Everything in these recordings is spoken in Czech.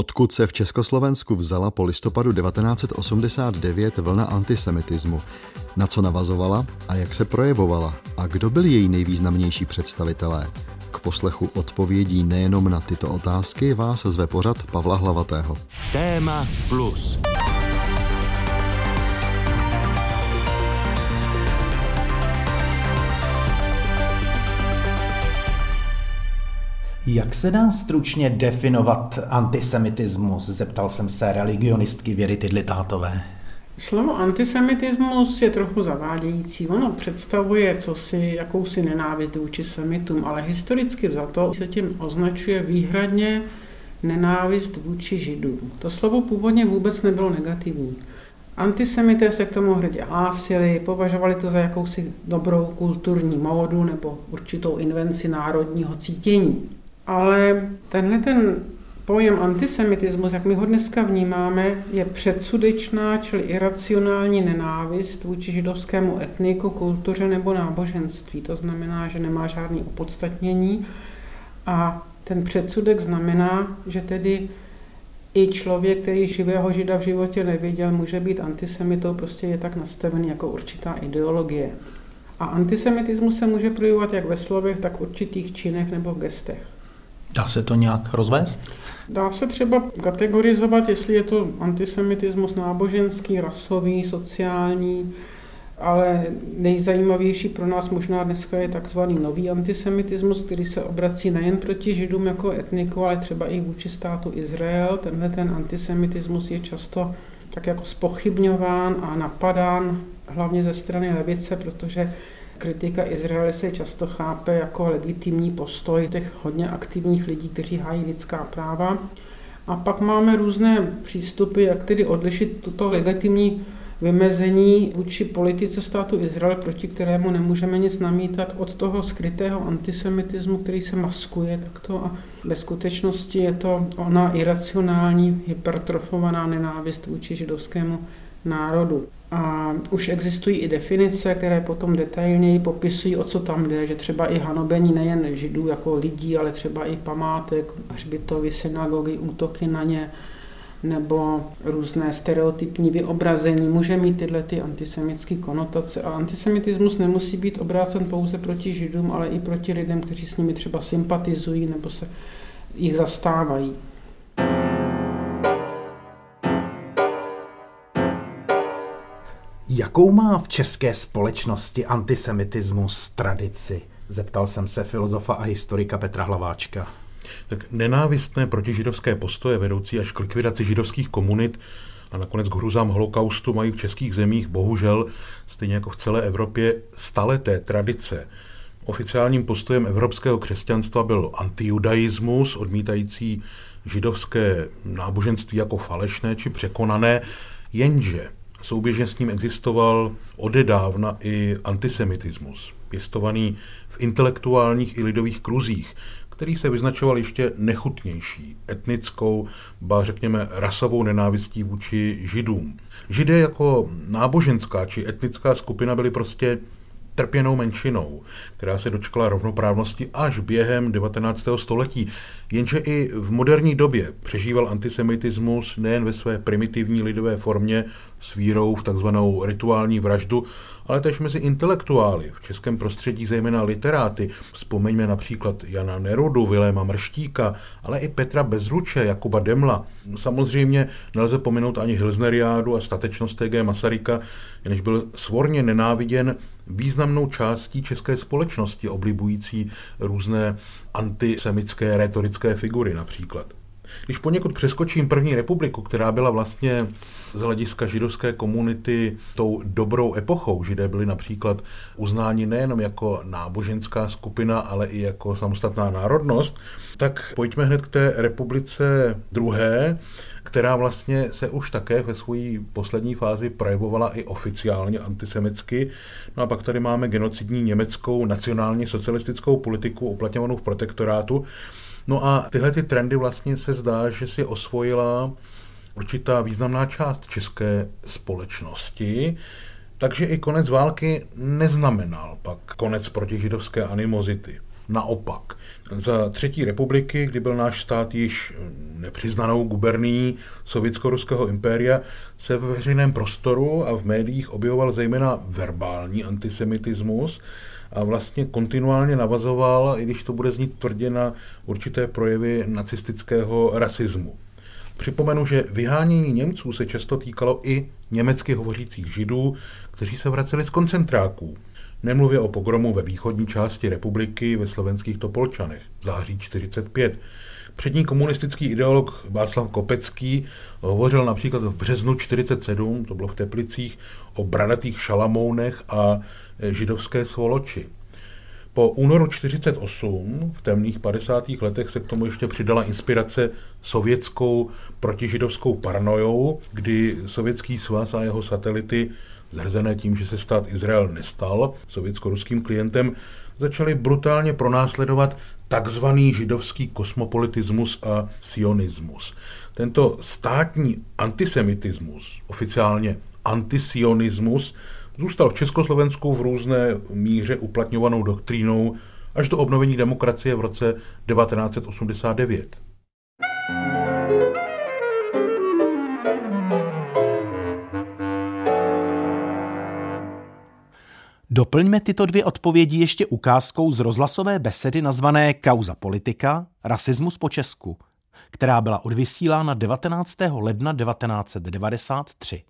Odkud se v Československu vzala po listopadu 1989 vlna antisemitismu? Na co navazovala a jak se projevovala? A kdo byli její nejvýznamnější představitelé? K poslechu odpovědí nejenom na tyto otázky vás zve pořad Pavla Hlavatého. Téma plus. Jak se dá stručně definovat antisemitismus? Zeptal jsem se religionistky Věry Tydlitátové. Slovo antisemitismus je trochu zavádějící. Ono představuje cosi, jakousi nenávist vůči semitům, ale historicky vzato se tím označuje výhradně nenávist vůči židům. To slovo původně vůbec nebylo negativní. Antisemité se k tomu hrdě hlásili, považovali to za jakousi dobrou kulturní módu nebo určitou invenci národního cítění. Ale tenhle ten pojem antisemitismus, jak my ho dneska vnímáme, je předsudečná, čili iracionální nenávist vůči židovskému etniku, kultuře nebo náboženství. To znamená, že nemá žádný opodstatnění a ten předsudek znamená, že tedy i člověk, který živého žida v životě neviděl, může být antisemitou, prostě je tak nastavený jako určitá ideologie. A antisemitismus se může projevovat jak ve slovech, tak v určitých činech nebo v gestech. Dá se to nějak rozvést? Dá se třeba kategorizovat, jestli je to antisemitismus náboženský, rasový, sociální, ale nejzajímavější pro nás možná dneska je takzvaný nový antisemitismus, který se obrací nejen proti židům jako etniku, ale třeba i vůči státu Izrael. Tenhle ten antisemitismus je často tak jako spochybňován a napadán hlavně ze strany levice, protože Kritika Izraele se často chápe jako legitimní postoj těch hodně aktivních lidí, kteří hájí lidská práva. A pak máme různé přístupy, jak tedy odlišit tuto legitimní vymezení vůči politice státu Izrael, proti kterému nemůžeme nic namítat, od toho skrytého antisemitismu, který se maskuje takto a ve skutečnosti je to ona iracionální, hypertrofovaná nenávist vůči židovskému národu. A už existují i definice, které potom detailněji popisují, o co tam jde, že třeba i hanobení nejen židů jako lidí, ale třeba i památek, hřbitovy, synagogy, útoky na ně, nebo různé stereotypní vyobrazení může mít tyhle ty antisemické konotace. A antisemitismus nemusí být obrácen pouze proti židům, ale i proti lidem, kteří s nimi třeba sympatizují nebo se jich zastávají. Jakou má v české společnosti antisemitismus tradici? Zeptal jsem se filozofa a historika Petra Hlaváčka. Tak nenávistné protižidovské postoje vedoucí až k likvidaci židovských komunit a nakonec k hruzám holokaustu mají v českých zemích bohužel, stejně jako v celé Evropě, staleté tradice. Oficiálním postojem evropského křesťanstva byl antijudaismus, odmítající židovské náboženství jako falešné či překonané, jenže Souběžně s ním existoval odedávna i antisemitismus, pěstovaný v intelektuálních i lidových kruzích, který se vyznačoval ještě nechutnější, etnickou, ba řekněme rasovou nenávistí vůči židům. Židé jako náboženská či etnická skupina byly prostě trpěnou menšinou, která se dočkala rovnoprávnosti až během 19. století. Jenže i v moderní době přežíval antisemitismus nejen ve své primitivní lidové formě s vírou v takzvanou rituální vraždu, ale tež mezi intelektuály, v českém prostředí zejména literáty. Vzpomeňme například Jana Nerudu, Viléma Mrštíka, ale i Petra Bezruče, Jakuba Demla. Samozřejmě nelze pominout ani Hilzneriádu a statečnost T.G. Masaryka, jenž byl svorně nenáviděn významnou částí české společnosti, oblibující různé antisemické retorické figury například. Když poněkud přeskočím první republiku, která byla vlastně z hlediska židovské komunity tou dobrou epochou, židé byli například uznáni nejenom jako náboženská skupina, ale i jako samostatná národnost, tak pojďme hned k té republice druhé, která vlastně se už také ve své poslední fázi projevovala i oficiálně antisemicky. No a pak tady máme genocidní německou nacionálně socialistickou politiku uplatňovanou v protektorátu, No a tyhle ty trendy vlastně se zdá, že si osvojila určitá významná část české společnosti, takže i konec války neznamenal pak konec protižidovské animozity. naopak. Za třetí republiky, kdy byl náš stát již nepřiznanou guberní sovětsko-ruského impéria, se ve veřejném prostoru a v médiích objevoval zejména verbální antisemitismus a vlastně kontinuálně navazoval, i když to bude znít tvrdě na určité projevy nacistického rasismu. Připomenu, že vyhánění Němců se často týkalo i německy hovořících židů, kteří se vraceli z koncentráků. Nemluvě o pogromu ve východní části republiky ve slovenských Topolčanech v září 45. Přední komunistický ideolog Václav Kopecký hovořil například v březnu 47, to bylo v Teplicích, o bradatých šalamounech a židovské svoloči. Po únoru 48, v temných 50. letech, se k tomu ještě přidala inspirace sovětskou protižidovskou parnojou, kdy Sovětský svaz a jeho satelity, zhrzené tím, že se stát Izrael nestal sovětsko-ruským klientem, začali brutálně pronásledovat takzvaný židovský kosmopolitismus a sionismus. Tento státní antisemitismus, oficiálně antisionismus, zůstal v Československu v různé míře uplatňovanou doktrínou až do obnovení demokracie v roce 1989. Doplňme tyto dvě odpovědi ještě ukázkou z rozhlasové besedy nazvané Kauza politika, rasismus po Česku, která byla odvysílána 19. ledna 1993.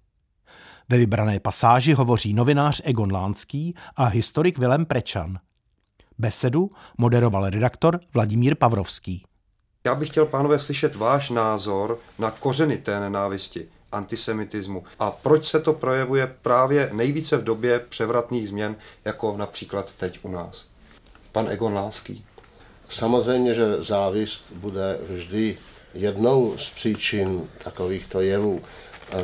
Ve vybrané pasáži hovoří novinář Egon Lánský a historik Vilem Prečan. Besedu moderoval redaktor Vladimír Pavrovský. Já bych chtěl, pánové, slyšet váš názor na kořeny té nenávisti, antisemitismu a proč se to projevuje právě nejvíce v době převratných změn, jako například teď u nás. Pan Egon Lánský. Samozřejmě, že závist bude vždy jednou z příčin takovýchto jevů.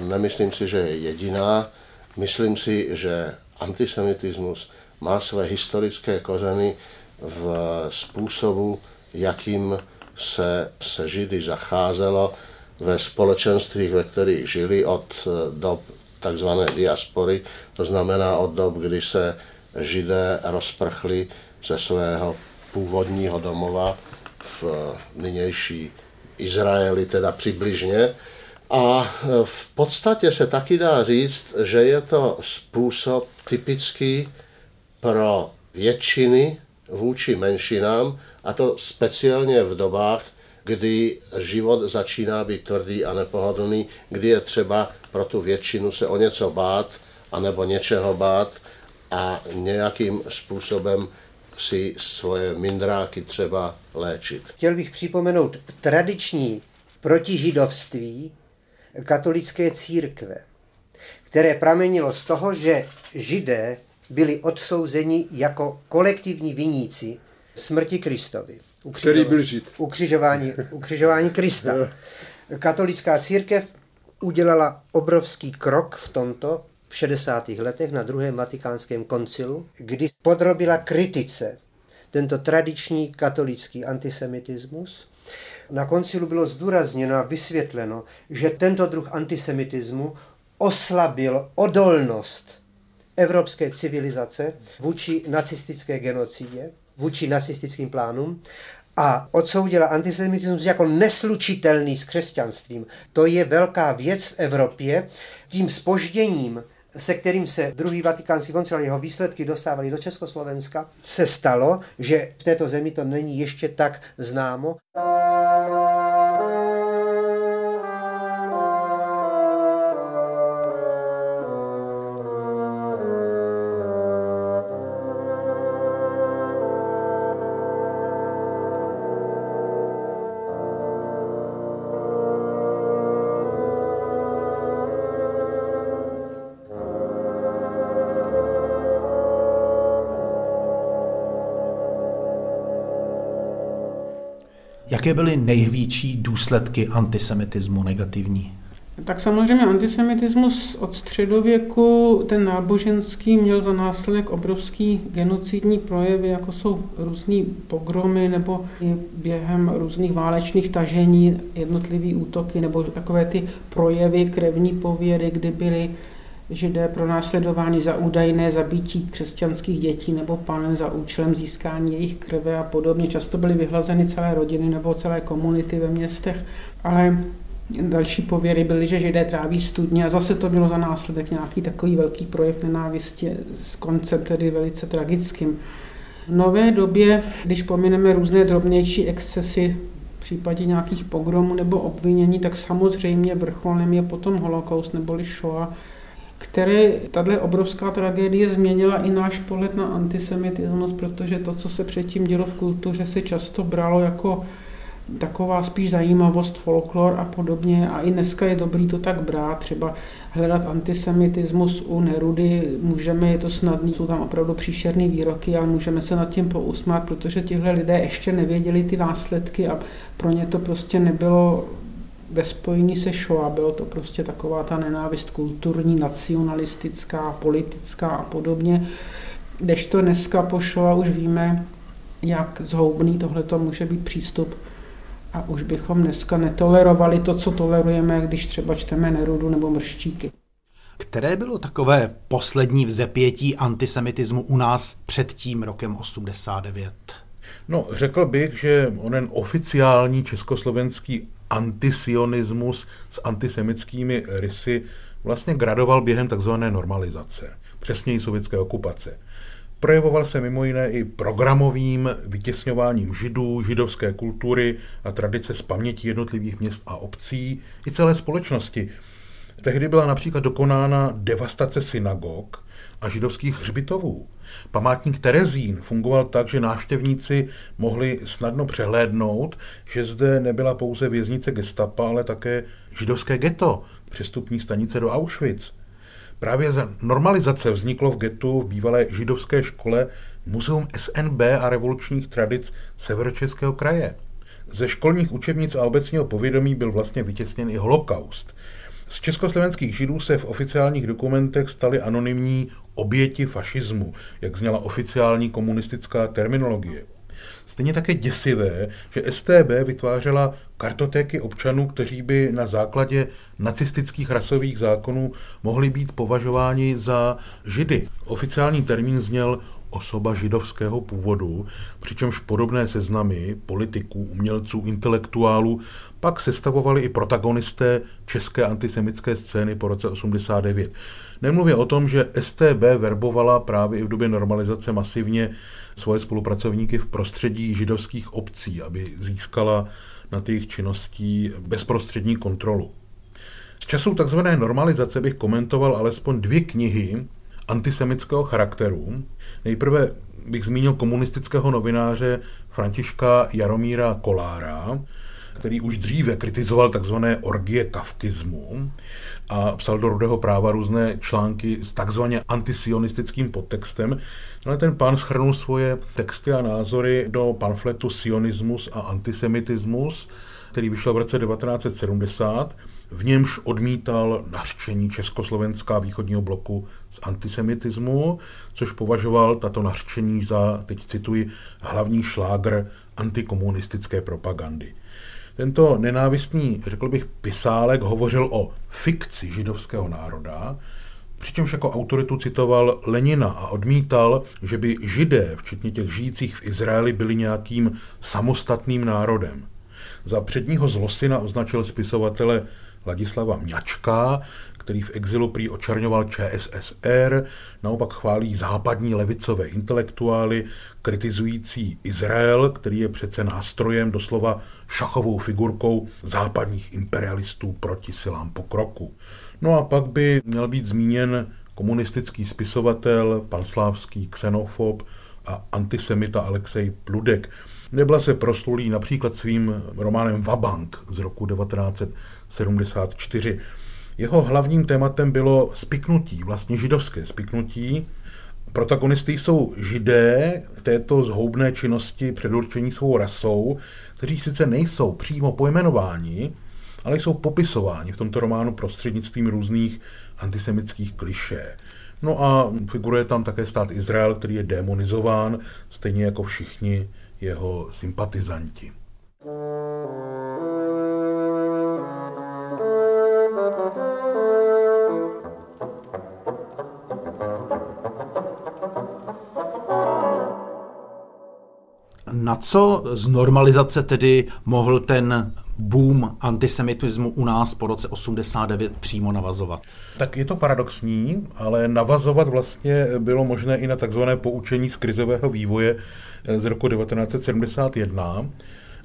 Nemyslím si, že je jediná. Myslím si, že antisemitismus má své historické kořeny v způsobu, jakým se se Židy zacházelo ve společenstvích, ve kterých žili od dob takzvané diaspory, to znamená od dob, kdy se Židé rozprchli ze svého původního domova v nynější Izraeli, teda přibližně, a v podstatě se taky dá říct, že je to způsob typický pro většiny vůči menšinám, a to speciálně v dobách, kdy život začíná být tvrdý a nepohodlný, kdy je třeba pro tu většinu se o něco bát, anebo něčeho bát a nějakým způsobem si svoje mindráky třeba léčit. Chtěl bych připomenout tradiční protižidovství, katolické církve, které pramenilo z toho, že židé byli odsouzeni jako kolektivní viníci smrti Kristovi. Který byl žid. Ukřižování, ukřižování Krista. Katolická církev udělala obrovský krok v tomto v 60. letech na druhém vatikánském koncilu, kdy podrobila kritice tento tradiční katolický antisemitismus na koncilu bylo zdůrazněno a vysvětleno, že tento druh antisemitismu oslabil odolnost evropské civilizace vůči nacistické genocidě, vůči nacistickým plánům a odsoudila antisemitismus jako neslučitelný s křesťanstvím. To je velká věc v Evropě. Tím spožděním se kterým se druhý vatikánský koncil jeho výsledky dostávali do Československa, se stalo, že v této zemi to není ještě tak známo. Jaké byly největší důsledky antisemitismu negativní? Tak samozřejmě antisemitismus od středověku, ten náboženský, měl za následek obrovský genocidní projevy, jako jsou různý pogromy nebo během různých válečných tažení jednotlivý útoky nebo takové ty projevy krevní pověry, kdy byly židé pro následování za údajné zabití křesťanských dětí nebo panen za účelem získání jejich krve a podobně. Často byly vyhlazeny celé rodiny nebo celé komunity ve městech, ale další pověry byly, že židé tráví studně a zase to bylo za následek nějaký takový velký projev nenávisti s koncem tedy velice tragickým. V nové době, když pomineme různé drobnější excesy v případě nějakých pogromů nebo obvinění, tak samozřejmě vrcholem je potom holokaust neboli Shoah, které tahle obrovská tragédie změnila i náš pohled na antisemitismus, protože to, co se předtím dělo v kultuře, se často bralo jako taková spíš zajímavost, folklor a podobně. A i dneska je dobrý to tak brát, třeba hledat antisemitismus u Nerudy, můžeme, je to snadný, jsou tam opravdu příšerné výroky, ale můžeme se nad tím pousmát, protože tihle lidé ještě nevěděli ty následky a pro ně to prostě nebylo ve spojení se Shoah, bylo to prostě taková ta nenávist kulturní, nacionalistická, politická a podobně. to dneska po Shoah už víme, jak zhoubný tohle může být přístup a už bychom dneska netolerovali to, co tolerujeme, když třeba čteme Nerudu nebo Mrštíky. Které bylo takové poslední vzepětí antisemitismu u nás před tím rokem 89? No, řekl bych, že onen oficiální československý antisionismus s antisemickými rysy vlastně gradoval během takzvané normalizace, přesněji sovětské okupace. Projevoval se mimo jiné i programovým vytěsňováním židů, židovské kultury a tradice z paměti jednotlivých měst a obcí i celé společnosti. Tehdy byla například dokonána devastace synagog a židovských hřbitovů. Památník Terezín fungoval tak, že návštěvníci mohli snadno přehlédnout, že zde nebyla pouze věznice gestapa, ale také židovské ghetto, přestupní stanice do Auschwitz. Právě za normalizace vzniklo v getu v bývalé židovské škole Muzeum SNB a revolučních tradic Severočeského kraje. Ze školních učebnic a obecního povědomí byl vlastně vytěsněn i holokaust. Z československých židů se v oficiálních dokumentech staly anonymní oběti fašismu, jak zněla oficiální komunistická terminologie. Stejně také děsivé, že STB vytvářela kartotéky občanů, kteří by na základě nacistických rasových zákonů mohli být považováni za židy. Oficiální termín zněl osoba židovského původu, přičemž podobné seznamy politiků, umělců, intelektuálů pak sestavovali i protagonisté české antisemické scény po roce 89. Nemluvě o tom, že STB verbovala právě i v době normalizace masivně svoje spolupracovníky v prostředí židovských obcí, aby získala na těch činností bezprostřední kontrolu. Z času tzv. normalizace bych komentoval alespoň dvě knihy antisemického charakteru. Nejprve bych zmínil komunistického novináře Františka Jaromíra Kolára, který už dříve kritizoval takzvané orgie kafkismu a psal do rudého práva různé články s takzvaně antisionistickým podtextem. Ale ten pán schrnul svoje texty a názory do pamfletu Sionismus a antisemitismus, který vyšel v roce 1970. V němž odmítal nařčení Československá východního bloku z antisemitismu, což považoval tato nařčení za, teď cituji, hlavní šlágr antikomunistické propagandy. Tento nenávistný, řekl bych, pisálek hovořil o fikci židovského národa, přičemž jako autoritu citoval Lenina a odmítal, že by židé, včetně těch žijících v Izraeli, byli nějakým samostatným národem. Za předního zlosina označil spisovatele Ladislava Mňačka, který v exilu prý očarňoval ČSSR, naopak chválí západní levicové intelektuály, kritizující Izrael, který je přece nástrojem, doslova šachovou figurkou západních imperialistů proti silám pokroku. No a pak by měl být zmíněn komunistický spisovatel, panslávský xenofob a antisemita Alexej Pludek. Nebyla se proslulý například svým románem Vabank z roku 1974. Jeho hlavním tématem bylo spiknutí, vlastně židovské spiknutí. Protagonisty jsou židé této zhoubné činnosti předurčení svou rasou, kteří sice nejsou přímo pojmenováni, ale jsou popisováni v tomto románu prostřednictvím různých antisemických kliše. No a figuruje tam také stát Izrael, který je demonizován, stejně jako všichni jeho sympatizanti. Na co z normalizace tedy mohl ten boom antisemitismu u nás po roce 89 přímo navazovat? Tak je to paradoxní, ale navazovat vlastně bylo možné i na takzvané poučení z krizového vývoje z roku 1971,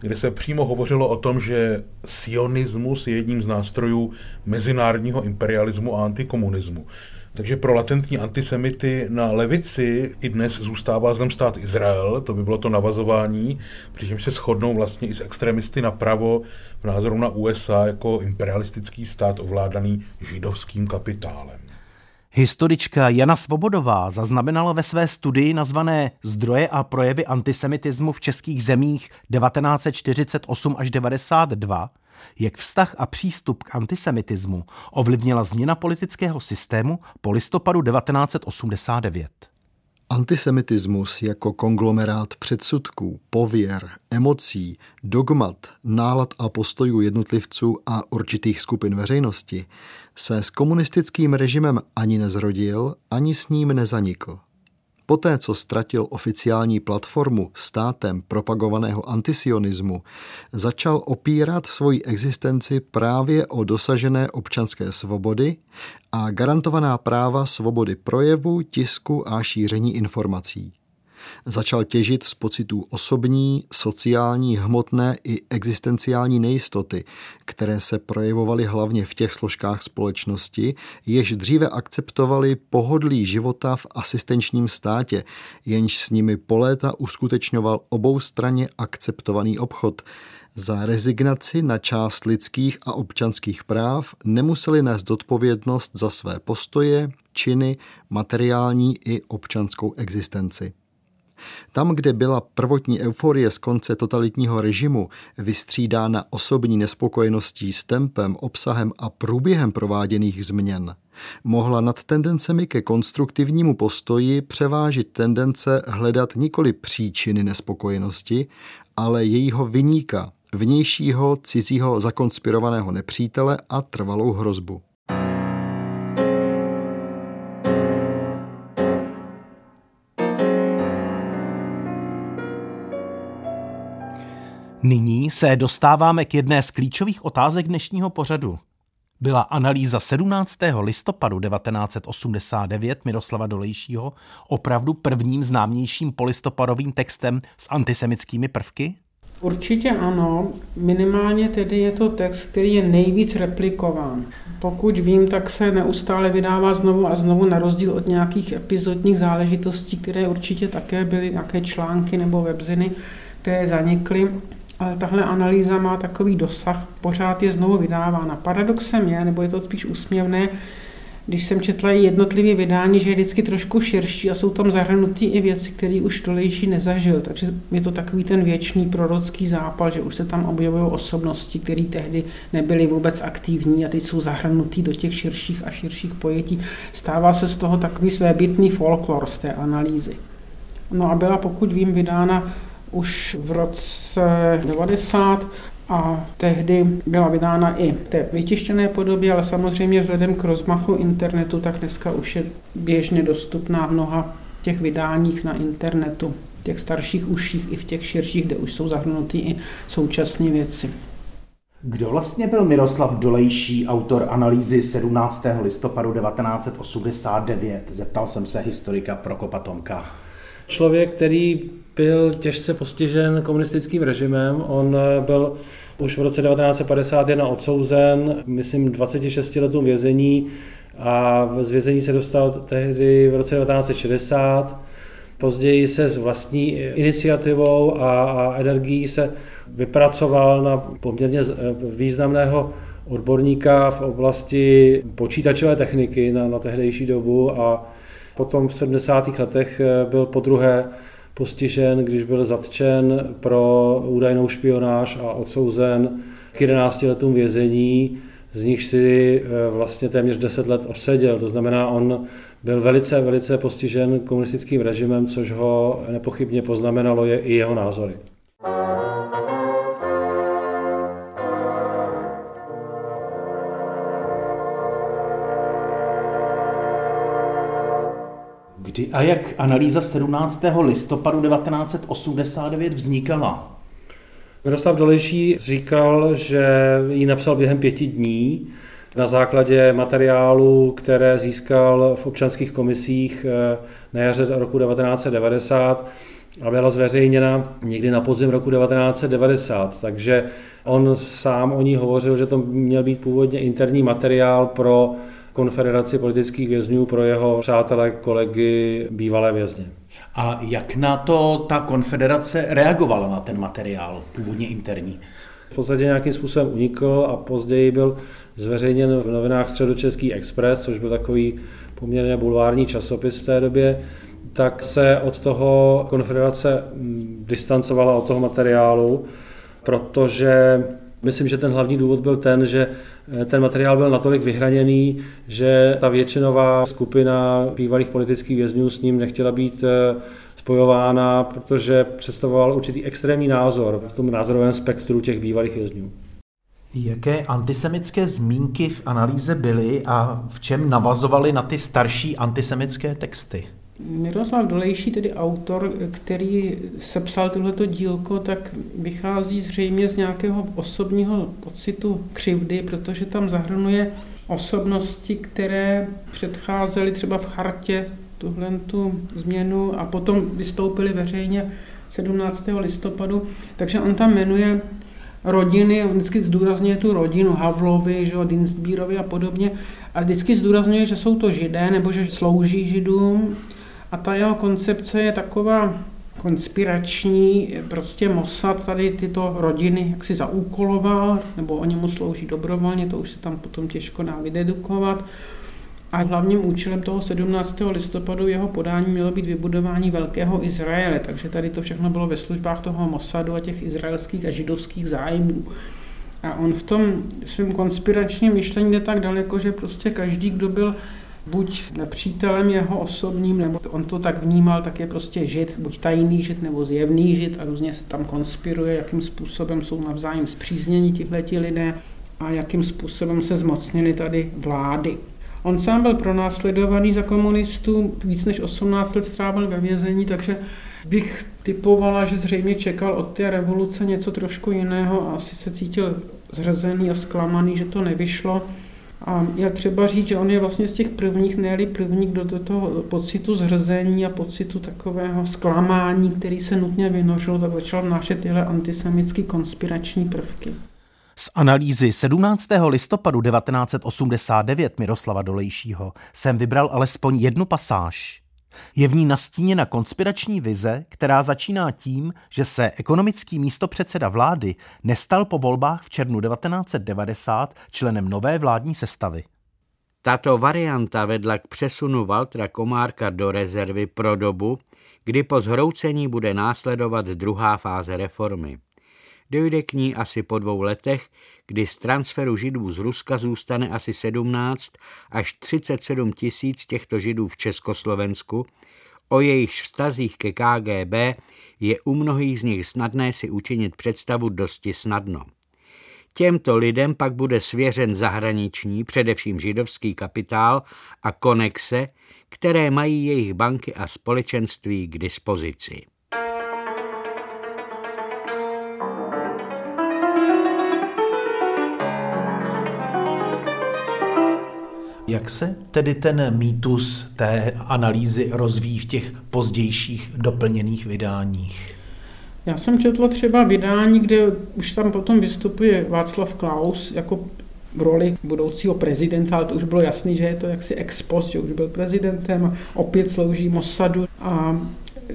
kde se přímo hovořilo o tom, že sionismus je jedním z nástrojů mezinárodního imperialismu a antikomunismu. Takže pro latentní antisemity na levici i dnes zůstává zem stát Izrael, to by bylo to navazování, přičemž se shodnou vlastně i s extremisty napravo v názoru na USA jako imperialistický stát ovládaný židovským kapitálem. Historička Jana Svobodová zaznamenala ve své studii nazvané Zdroje a projevy antisemitismu v českých zemích 1948 až 92, jak vztah a přístup k antisemitismu ovlivnila změna politického systému po listopadu 1989. Antisemitismus jako konglomerát předsudků, pověr, emocí, dogmat, nálad a postojů jednotlivců a určitých skupin veřejnosti se s komunistickým režimem ani nezrodil, ani s ním nezanikl. Poté, co ztratil oficiální platformu státem propagovaného antisionismu, začal opírat svoji existenci právě o dosažené občanské svobody a garantovaná práva svobody projevu, tisku a šíření informací začal těžit z pocitů osobní, sociální, hmotné i existenciální nejistoty, které se projevovaly hlavně v těch složkách společnosti, jež dříve akceptovali pohodlí života v asistenčním státě, jenž s nimi po léta uskutečňoval oboustranně akceptovaný obchod. Za rezignaci na část lidských a občanských práv nemuseli nést odpovědnost za své postoje, činy, materiální i občanskou existenci. Tam, kde byla prvotní euforie z konce totalitního režimu vystřídána osobní nespokojeností s tempem, obsahem a průběhem prováděných změn, mohla nad tendencemi ke konstruktivnímu postoji převážit tendence hledat nikoli příčiny nespokojenosti, ale jejího vyníka, vnějšího cizího zakonspirovaného nepřítele a trvalou hrozbu. Nyní se dostáváme k jedné z klíčových otázek dnešního pořadu. Byla analýza 17. listopadu 1989 Miroslava Dolejšího opravdu prvním známějším polistopadovým textem s antisemickými prvky? Určitě ano, minimálně tedy je to text, který je nejvíc replikován. Pokud vím, tak se neustále vydává znovu a znovu na rozdíl od nějakých epizodních záležitostí, které určitě také byly nějaké články nebo webziny, které zanikly ale tahle analýza má takový dosah, pořád je znovu vydávána. Paradoxem je, nebo je to spíš úsměvné, když jsem četla jednotlivé vydání, že je vždycky trošku širší a jsou tam zahrnutý i věci, které už Dolejší nezažil. Takže je to takový ten věčný prorocký zápal, že už se tam objevují osobnosti, které tehdy nebyly vůbec aktivní a teď jsou zahrnutý do těch širších a širších pojetí. Stává se z toho takový svébytný folklor z té analýzy. No a byla, pokud vím, vydána už v roce 90 a tehdy byla vydána i v té vytištěné podobě, ale samozřejmě vzhledem k rozmachu internetu, tak dneska už je běžně dostupná v mnoha těch vydáních na internetu, těch starších uších i v těch širších, kde už jsou zahrnuty i současné věci. Kdo vlastně byl Miroslav Dolejší, autor analýzy 17. listopadu 1989? Zeptal jsem se historika Prokopa Tomka. Člověk, který byl těžce postižen komunistickým režimem. On eh, byl už v roce 1951 odsouzen, myslím, 26 letům vězení a z vězení se dostal tehdy v roce 1960. Později se s vlastní iniciativou a, a energií se vypracoval na poměrně eh, významného odborníka v oblasti počítačové techniky na, na tehdejší dobu a potom v 70. letech eh, byl po druhé postižen, když byl zatčen pro údajnou špionáž a odsouzen k 11 letům vězení, z nich si eh, vlastně téměř 10 let oseděl. To znamená, on byl velice, velice postižen komunistickým režimem, což ho nepochybně poznamenalo je i jeho názory. Kdy a jak analýza 17. listopadu 1989 vznikala? Miroslav Dolejší říkal, že ji napsal během pěti dní na základě materiálu, které získal v občanských komisích eh, na jaře roku 1990 a byla zveřejněna někdy na podzim roku 1990. Takže on sám o ní hovořil, že to měl být původně interní materiál pro konfederaci politických vězňů pro jeho přátelé, kolegy, bývalé vězně. A jak na to ta konfederace reagovala na ten materiál, původně interní? V podstatě nějakým způsobem unikl a později byl zveřejněn v novinách Středočeský Express, což byl takový poměrně bulvární časopis v té době, tak se od toho konfederace mm, distancovala od toho materiálu, protože myslím, že ten hlavní důvod byl ten, že ten materiál byl natolik vyhraněný, že ta většinová skupina bývalých politických vězňů s ním nechtěla být eh, spojována, protože představoval určitý extrémní názor v tom názorovém spektru těch bývalých vězňů. Jaké antisemické zmínky v analýze byly a v čem navazovaly na ty starší antisemické texty? Miroslav Dolejší, tedy autor, který sepsal tohleto dílko, tak vychází zřejmě z nějakého osobního pocitu křivdy, protože tam zahrnuje osobnosti, které předcházely třeba v chartě tuhle tu změnu a potom vystoupili veřejně 17. listopadu. Takže on tam jmenuje rodiny, on vždycky zdůrazňuje tu rodinu Havlovi, že, Dinstbírovi a podobně, a vždycky zdůrazňuje, že jsou to židé nebo že slouží židům a ta jeho koncepce je taková konspirační, prostě Mossad tady tyto rodiny jak si zaúkoloval, nebo oni mu slouží dobrovolně, to už se tam potom těžko dá vydedukovat. A hlavním účelem toho 17. listopadu jeho podání mělo být vybudování velkého Izraele, takže tady to všechno bylo ve službách toho Mossadu a těch izraelských a židovských zájmů. A on v tom svém konspiračním myšlení jde tak daleko, že prostě každý, kdo byl buď nepřítelem jeho osobním, nebo on to tak vnímal, tak je prostě žid, buď tajný žid nebo zjevný žid a různě se tam konspiruje, jakým způsobem jsou navzájem zpřízněni tihleti lidé a jakým způsobem se zmocnili tady vlády. On sám byl pronásledovaný za komunistů, víc než 18 let strávil ve vězení, takže bych typovala, že zřejmě čekal od té revoluce něco trošku jiného a asi se cítil zhrzený a zklamaný, že to nevyšlo. A je třeba říct, že on je vlastně z těch prvních, ne první, kdo do toho pocitu zhrzení a pocitu takového zklamání, který se nutně vynořil, tak začal vnášet tyhle antisemické konspirační prvky. Z analýzy 17. listopadu 1989 Miroslava Dolejšího jsem vybral alespoň jednu pasáž. Je v ní nastíněna konspirační vize, která začíná tím, že se ekonomický místopředseda vlády nestal po volbách v červnu 1990 členem nové vládní sestavy. Tato varianta vedla k přesunu Valtra Komárka do rezervy pro dobu, kdy po zhroucení bude následovat druhá fáze reformy. Dojde k ní asi po dvou letech, kdy z transferu židů z Ruska zůstane asi 17 až 37 tisíc těchto židů v Československu, o jejich vztazích ke KGB je u mnohých z nich snadné si učinit představu dosti snadno. Těmto lidem pak bude svěřen zahraniční, především židovský kapitál a konexe, které mají jejich banky a společenství k dispozici. Jak se tedy ten mýtus té analýzy rozvíjí v těch pozdějších doplněných vydáních? Já jsem četla třeba vydání, kde už tam potom vystupuje Václav Klaus jako v roli budoucího prezidenta, ale to už bylo jasný, že je to jaksi ex post, že už byl prezidentem, opět slouží Mossadu a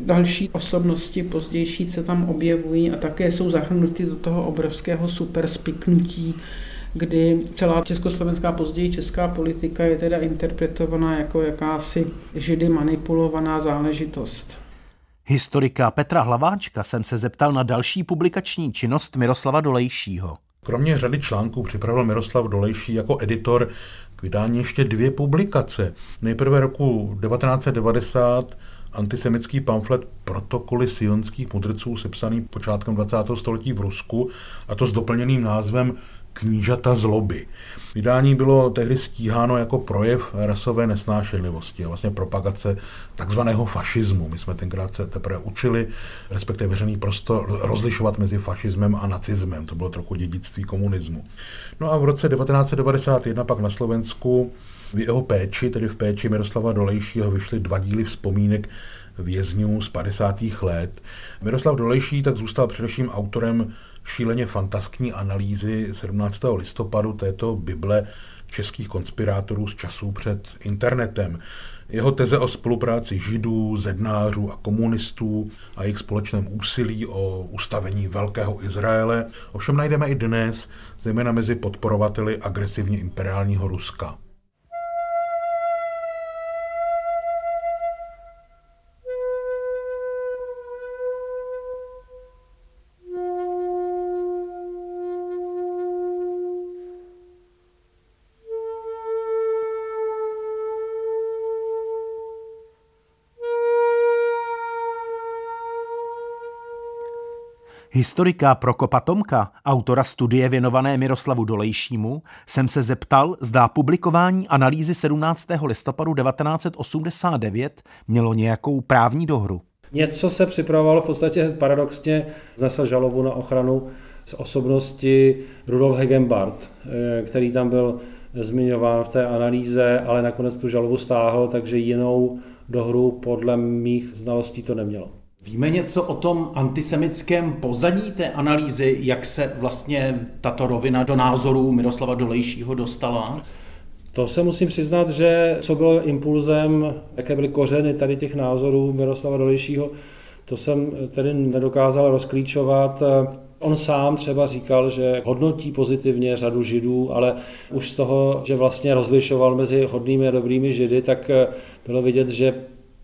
další osobnosti pozdější se tam objevují a také jsou zahrnuty do toho obrovského superspiknutí kdy celá československá později česká politika je teda interpretovaná jako jakási židy manipulovaná záležitost. Historika Petra Hlaváčka jsem se zeptal na další publikační činnost Miroslava Dolejšího. Kromě řady článků připravil Miroslav Dolejší jako editor k vydání ještě dvě publikace. Nejprve roku 1990 antisemický pamflet Protokoly sionských mudrců sepsaný počátkem 20. století v Rusku, a to s doplněným názvem Knížata zloby. Vydání bylo tehdy stíháno jako projev rasové nesnášenlivosti a vlastně propagace takzvaného fašismu. My jsme tenkrát se teprve učili, respektive veřejný prostor, rozlišovat mezi fašismem a nacismem. To bylo trochu dědictví komunismu. No a v roce 1991 pak na Slovensku v jeho péči, tedy v péči Miroslava Dolejšího, vyšly dva díly vzpomínek vězňů z 50. let. Miroslav Dolejší tak zůstal především autorem šíleně fantaskní analýzy 17. listopadu této Bible českých konspirátorů z časů před internetem. Jeho teze o spolupráci židů, zednářů a komunistů a jejich společném úsilí o ustavení Velkého Izraele ovšem najdeme i dnes, zejména mezi podporovateli agresivně imperiálního Ruska. Historika Prokopa Tomka, autora studie věnované Miroslavu Dolejšímu, jsem se zeptal, zdá publikování analýzy 17. listopadu 1989 mělo nějakou právní dohru. Něco se připravovalo, v podstatě paradoxně znesl žalobu na ochranu z osobnosti Rudolf Hegenbart, eh, který tam byl zmiňován v té analýze, ale nakonec tu žalobu stáhl, takže jinou dohru podle mých znalostí to nemělo. Víme něco o tom antisemickém pozadí té analýzy, jak se vlastně tato rovina do názorů Miroslava Dolejšího dostala? To se musím přiznat, že co bylo impulzem, jaké byly kořeny tady těch názorů Miroslava Dolejšího, to jsem tedy nedokázal rozklíčovat. On sám třeba říkal, že hodnotí pozitivně řadu židů, ale už z toho, že vlastně rozlišoval mezi hodnými a dobrými židy, tak bylo vidět, že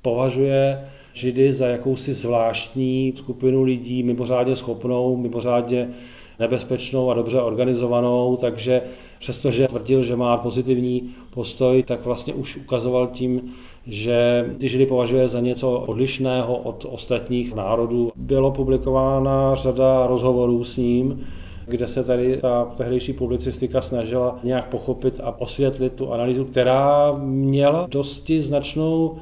považuje Židy za jakousi zvláštní skupinu lidí, mimořádně schopnou, mimořádně nebezpečnou a dobře organizovanou, takže přestože tvrdil, že má pozitivní postoj, tak vlastně už ukazoval tím, že ty Židy považuje za něco odlišného od ostatních národů. Bylo publikována řada rozhovorů s ním, kde se tady ta tehdejší publicistika snažila nějak pochopit a osvětlit tu analýzu, která měla dosti značnou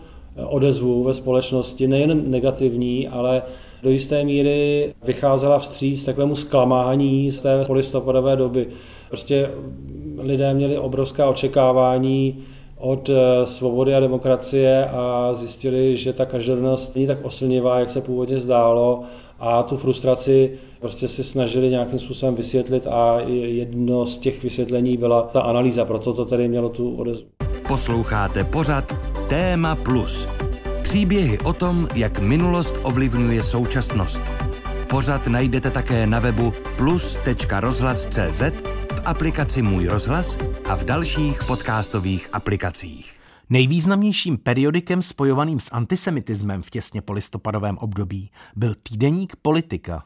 odezvu ve společnosti, nejen negativní, ale do jisté míry vycházela vstříc takovému zklamání z té polistopadové doby. Prostě lidé měli obrovská očekávání od eh, svobody a demokracie a zjistili, že ta každodennost není tak oslnivá, jak se původně zdálo a tu frustraci prostě si snažili nějakým způsobem vysvětlit a jedno z těch vysvětlení byla ta analýza, proto to tedy mělo tu odezvu. Posloucháte pořad Téma Plus. Příběhy o tom, jak minulost ovlivňuje současnost. Pořad najdete také na webu plus.rozhlas.cz, v aplikaci Můj rozhlas a v dalších podcastových aplikacích. Nejvýznamnějším periodikem spojovaným s antisemitismem v těsně polistopadovém období byl týdeník Politika.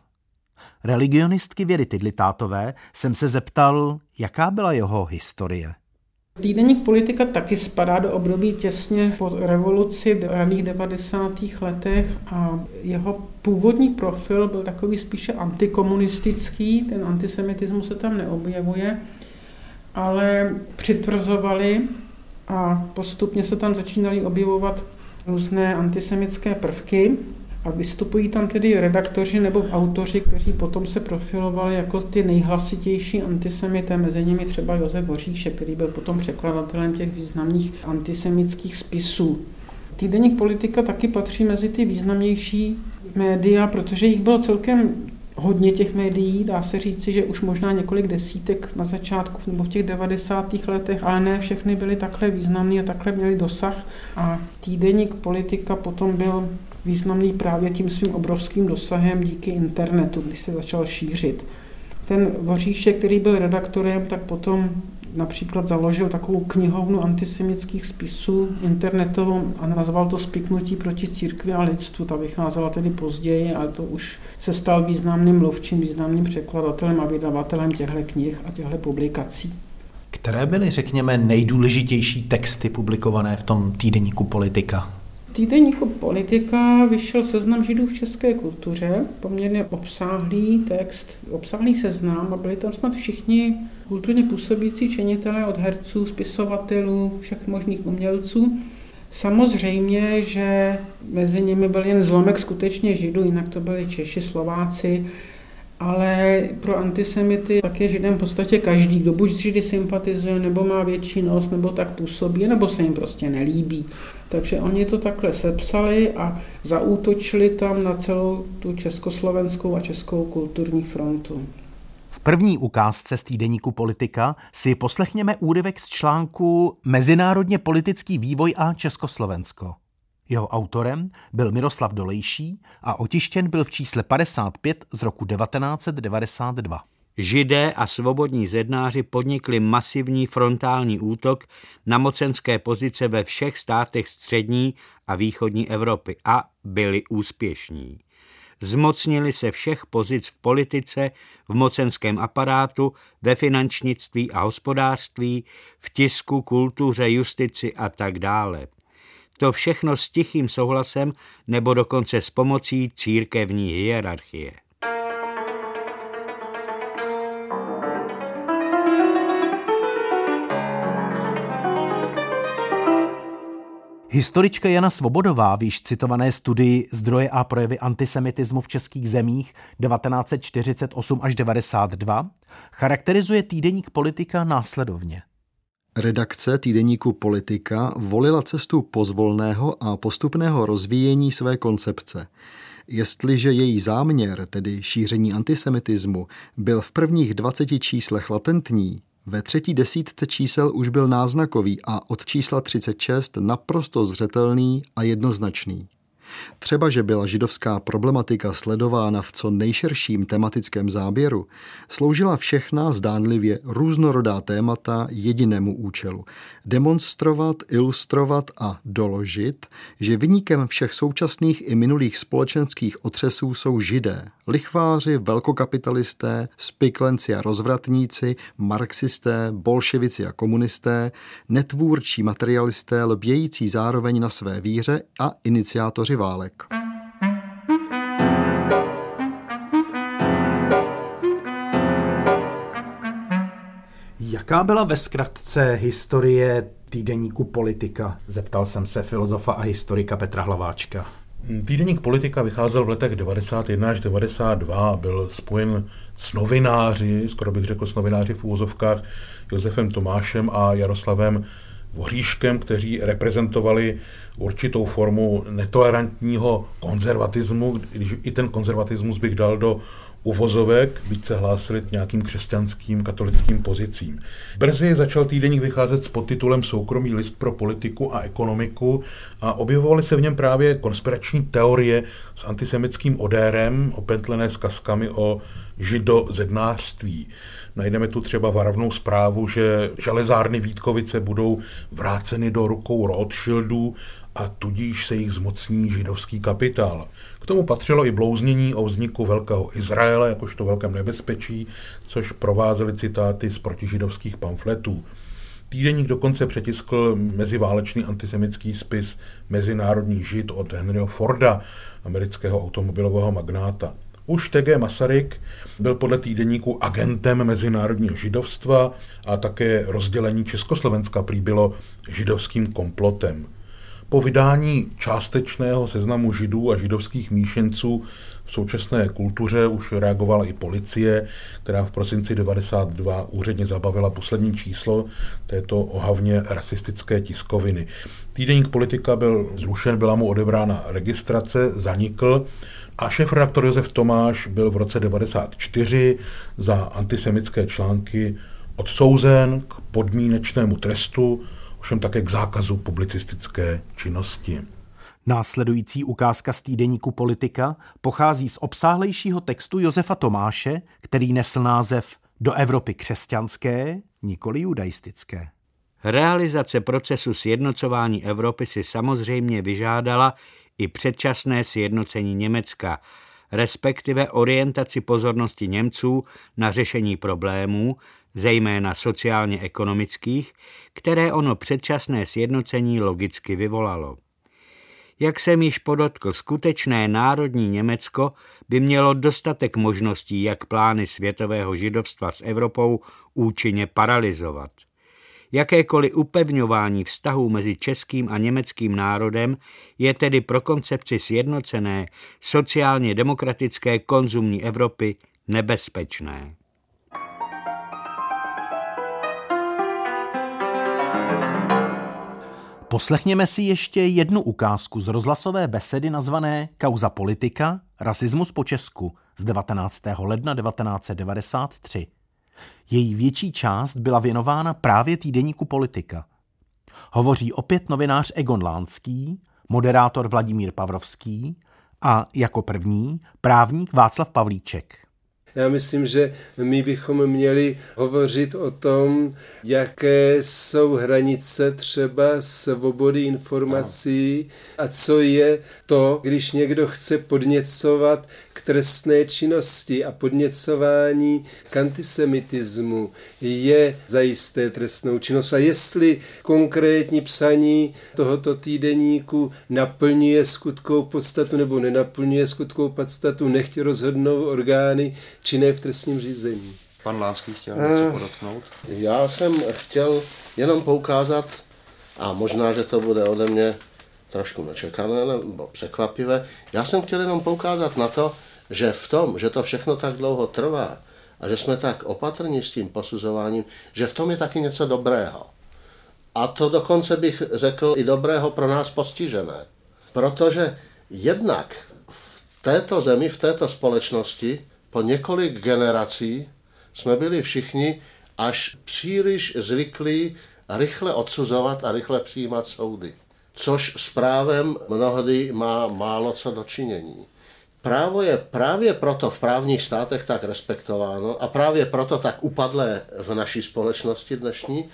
Religionistky Věry Tidlitátové jsem se zeptal, jaká byla jeho historie. Týdeník politika taky spadá do období těsně po revoluci v raných 90. letech a jeho původní profil byl takový spíše antikomunistický, ten antisemitismus se tam neobjevuje, ale přitvrzovali a postupně se tam začínaly objevovat různé antisemické prvky. A vystupují tam tedy redaktoři nebo autoři, kteří potom se profilovali jako ty nejhlasitější antisemité, mezi nimi třeba Josef Voříšek, který byl potom překladatelem těch významných antisemických spisů. Týdeník politika taky patří mezi ty významnější média, protože jich bylo celkem hodně těch médií, dá se říci, že už možná několik desítek na začátku nebo v těch 90. letech, ale ne všechny byly takhle významné a takhle měly dosah. A týdeník politika potom byl významný právě tím svým obrovským dosahem díky internetu, když se začal šířit. Ten Voříšek, který byl redaktorem, tak potom například založil takovou knihovnu antisemických spisů internetovou a nazval to Spiknutí proti církvi a lidstvu. Ta vycházela tedy později, ale to už se stal významným mluvčím, významným překladatelem a vydavatelem těchto knih a těchto publikací. Které byly, řekněme, nejdůležitější texty publikované v tom týdeníku politika? Týdeníku Politika vyšel seznam židů v české kultuře, poměrně obsáhlý text, obsáhlý seznam a byli tam snad všichni kulturně působící činitelé od herců, spisovatelů, všech možných umělců. Samozřejmě, že mezi nimi byl jen zlomek skutečně židů, jinak to byli Češi, Slováci, ale pro antisemity tak je židem v podstatě každý, kdo buď s židy sympatizuje, nebo má větší nos, nebo tak působí, nebo se jim prostě nelíbí. Takže oni to takhle sepsali a zaútočili tam na celou tu československou a českou kulturní frontu. V první ukázce z týdeníku Politika si poslechněme úryvek z článku Mezinárodně politický vývoj a Československo. Jeho autorem byl Miroslav Dolejší a otištěn byl v čísle 55 z roku 1992. Židé a svobodní zednáři podnikli masivní frontální útok na mocenské pozice ve všech státech střední a východní Evropy a byli úspěšní. Zmocnili se všech pozic v politice, v mocenském aparátu, ve finančnictví a hospodářství, v tisku, kultuře, justici a tak dále. To všechno s tichým souhlasem nebo dokonce s pomocí církevní hierarchie. Historička Jana Svobodová v již citované studii Zdroje a projevy antisemitismu v českých zemích 1948 až 92 charakterizuje týdeník politika následovně. Redakce týdeníku Politika volila cestu pozvolného a postupného rozvíjení své koncepce. Jestliže její záměr, tedy šíření antisemitismu, byl v prvních 20 číslech latentní, ve třetí desítce čísel už byl náznakový a od čísla 36 naprosto zřetelný a jednoznačný. Třeba, že byla židovská problematika sledována v co nejširším tematickém záběru, sloužila všechna zdánlivě různorodá témata jedinému účelu – demonstrovat, ilustrovat a doložit, že vyníkem všech současných i minulých společenských otřesů jsou židé, lichváři, velkokapitalisté, spiklenci a rozvratníci, marxisté, bolševici a komunisté, netvůrčí materialisté lbějící zároveň na své víře a iniciátoři válek. Jaká byla ve zkratce historie týdeníku politika? Zeptal jsem se filozofa a historika Petra Hlaváčka. Týdeník politika vycházel v letech 91 až 92 a byl spojen s novináři, skoro bych řekl s novináři v úvozovkách, Josefem Tomášem a Jaroslavem Voříškem, kteří reprezentovali určitou formu netolerantního konzervatismu, když i ten konzervatismus bych dal do uvozovek, byť se hlásili k nějakým křesťanským katolickým pozicím. Brzy začal týdeník vycházet s podtitulem Soukromý list pro politiku a ekonomiku a objevovaly se v něm právě konspirační teorie s antisemickým odérem, opentlené zkazkami o židozednářství. Najdeme tu třeba varovnou zprávu, že železárny Vítkovice budou vráceny do rukou Rothschildů a tudíž se jich zmocní židovský kapitál. K tomu patřilo i blouznění o vzniku Velkého Izraele jakožto velkém nebezpečí, což provázely citáty z protižidovských pamfletů. Týdeník dokonce přetiskl meziválečný antisemický spis Mezinárodní žid od Henryho Forda, amerického automobilového magnáta. Už T.G. Masaryk byl podle týdeníku agentem mezinárodního židovstva a také rozdělení Československa prý bylo židovským komplotem. Po vydání částečného seznamu židů a židovských míšenců v současné kultuře už reagovala i policie, která v prosinci 92 úředně zabavila poslední číslo této ohavně rasistické tiskoviny. Týdeník politika byl zrušen, byla mu odebrána registrace, zanikl a šéf-redaktor Josef Tomáš byl v roce 94 za antisemické články odsouzen k podmínečnému trestu ovšem také k zákazu publicistické činnosti. Následující ukázka z týdeníku Politika pochází z obsáhlejšího textu Josefa Tomáše, který nesl název Do Evropy křesťanské, nikoli judaistické. Realizace procesu sjednocování Evropy si samozřejmě vyžádala i předčasné sjednocení Německa, respektive orientaci pozornosti Němců na řešení problémů, zejména sociálně-ekonomických, které ono předčasné sjednocení logicky vyvolalo. Jak jsem již podotkl, skutečné národní Německo by mělo dostatek možností, jak plány světového židovstva s Evropou účinně paralizovat. Jakékoliv upevňování vztahů mezi českým a německým národem je tedy pro koncepci sjednocené sociálně demokratické konzumní Evropy nebezpečné. Poslechněme si ještě jednu ukázku z rozhlasové besedy nazvané Kauza politika, rasismus po Česku z 19. ledna 1993. Její větší část byla věnována právě týdeníku politika. Hovoří opět novinář Egon Lánský, moderátor Vladimír Pavrovský a jako první právník Václav Pavlíček. Já myslím, že my bychom měli hovořit o tom, jaké jsou hranice třeba svobody informací a co je to, když někdo chce podněcovat k trestné činnosti a podněcování k antisemitismu je zajisté trestnou činnost. A jestli konkrétní psaní tohoto týdeníku naplňuje skutkou podstatu nebo nenaplňuje skutkou podstatu, nechť rozhodnou orgány činné v trestním řízení. Pan Lánský chtěl něco podotknout? Já jsem chtěl jenom poukázat, a možná, že to bude ode mě trošku nečekané nebo překvapivé, já jsem chtěl jenom poukázat na to, že v tom, že to všechno tak dlouho trvá a že jsme tak opatrní s tím posuzováním, že v tom je taky něco dobrého. A to dokonce bych řekl i dobrého pro nás postižené. Protože jednak v této zemi, v této společnosti po několik generací jsme byli všichni až příliš zvyklí rychle odsuzovat a rychle přijímat soudy. Což s právem mnohdy má málo co dočinění. Právo je právě proto v právních státech tak respektováno a právě proto tak upadlé v naší společnosti dnešní,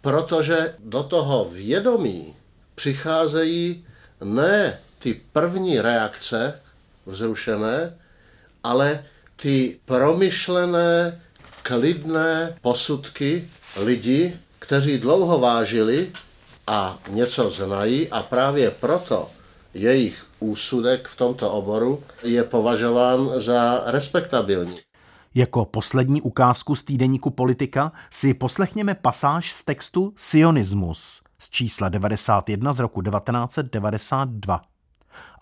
protože do toho vědomí přicházejí ne ty první reakce vzrušené, ale ty promyšlené, klidné posudky lidí, kteří dlouho vážili a něco znají a právě proto jejich úsudek v tomto oboru je považován za respektabilní. Jako poslední ukázku z týdeníku Politika si poslechněme pasáž z textu Sionismus z čísla 91 z roku 1992.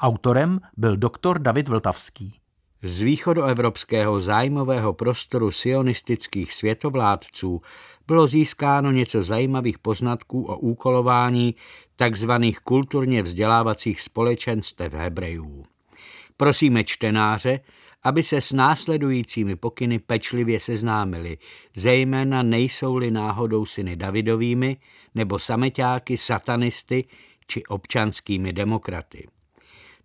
Autorem byl doktor David Vltavský. Z východoevropského zájmového prostoru sionistických světovládců bylo získáno něco zajímavých poznatků o úkolování tzv. kulturně vzdělávacích společenstev Hebrejů. Prosíme čtenáře, aby se s následujícími pokyny pečlivě seznámili, zejména nejsou-li náhodou syny Davidovými nebo sameťáky, satanisty či občanskými demokraty.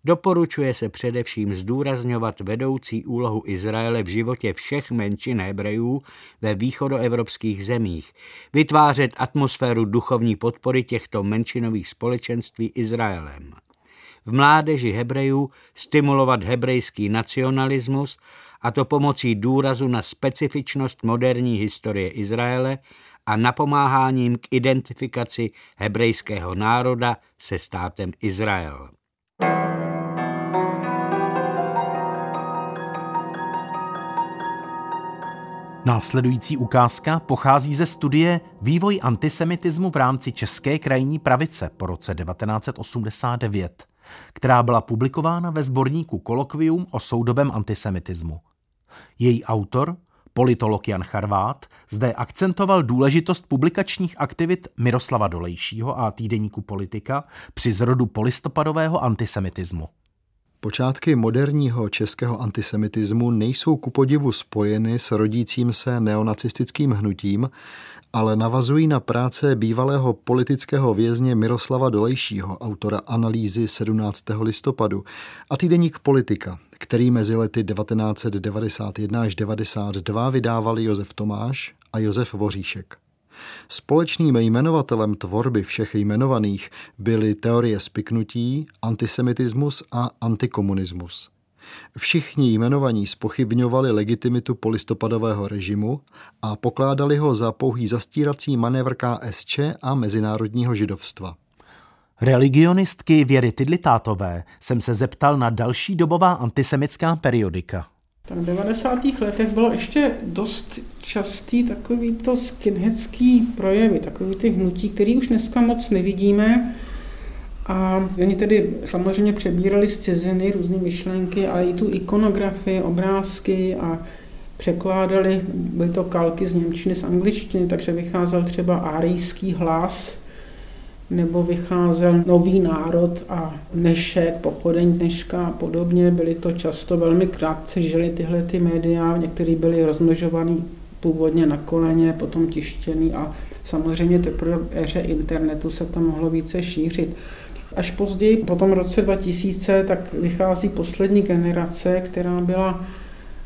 Doporučuje se především zdůrazňovat vedoucí úlohu Izraele v životě všech menšin Hebrejů ve východoevropských zemích, vytvářet atmosféru duchovní podpory těchto menšinových společenství Izraelem. V mládeži Hebrejů stimulovat hebrejský nacionalismus, a to pomocí důrazu na specifičnost moderní historie Izraele a napomáháním k identifikaci hebrejského národa se státem Izrael. Následující ukázka pochází ze studie Vývoj antisemitismu v rámci České krajní pravice po roce 1989, která byla publikována ve sborníku Kolokvium o soudobém antisemitismu. Její autor, politolog Jan Charvát, zde akcentoval důležitost publikačních aktivit Miroslava Dolejšího a týdeníku Politika při zrodu polistopadového antisemitismu. Počátky moderního českého antisemitismu nejsou ku podivu spojeny s rodícím se neonacistickým hnutím, ale navazují na práce bývalého politického vězně Miroslava Dolejšího, autora analýzy 17. listopadu a týdeník Politika, který mezi lety 1991 až 1992 vydávali Josef Tomáš a Josef Voříšek. Společným jmenovatelem tvorby všech jmenovaných byly teorie spiknutí, antisemitismus a antikomunismus. Všichni jmenovaní spochybňovali legitimitu polistopadového režimu a pokládali ho za pouhý zastírací manévr KSČ a mezinárodního židovstva. Religionistky Věry Tidlitátové jsem se zeptal na další dobová antisemická periodika. Tak v 90. letech bylo ještě dost častý takový to skinheadský projevy, takový ty hnutí, který už dneska moc nevidíme. A oni tedy samozřejmě přebírali z ciziny různé myšlenky, ale i tu ikonografii, obrázky a překládali, byly to kalky z Němčiny, z angličtiny, takže vycházel třeba árijský hlas, nebo vycházel Nový národ a Dnešek, Pochodeň dneška a podobně. Byly to často velmi krátce žili tyhle ty média, některé byly rozmnožovaný původně na koleně, potom tištěný a samozřejmě teprve v éře internetu se to mohlo více šířit. Až později, po tom roce 2000, tak vychází poslední generace, která byla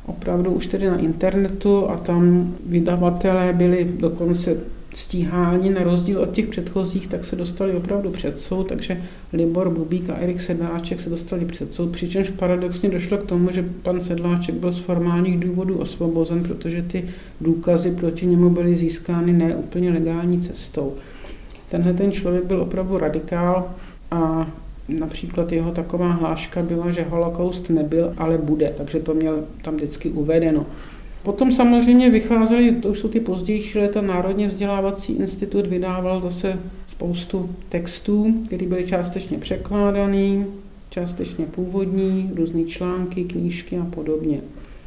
opravdu už tedy na internetu a tam vydavatelé byli dokonce stíhání, na rozdíl od těch předchozích, tak se dostali opravdu před soud, takže Libor Bubík a Erik Sedláček se dostali před soud, přičemž paradoxně došlo k tomu, že pan Sedláček byl z formálních důvodů osvobozen, protože ty důkazy proti němu byly získány ne úplně legální cestou. Tenhle ten člověk byl opravdu radikál a například jeho taková hláška byla, že holokaust nebyl, ale bude, takže to měl tam vždycky uvedeno. Potom samozřejmě vycházely, to už jsou ty pozdější léta, Národně vzdělávací institut vydával zase spoustu textů, které byly částečně překládané, částečně původní, různé články, knížky a podobně.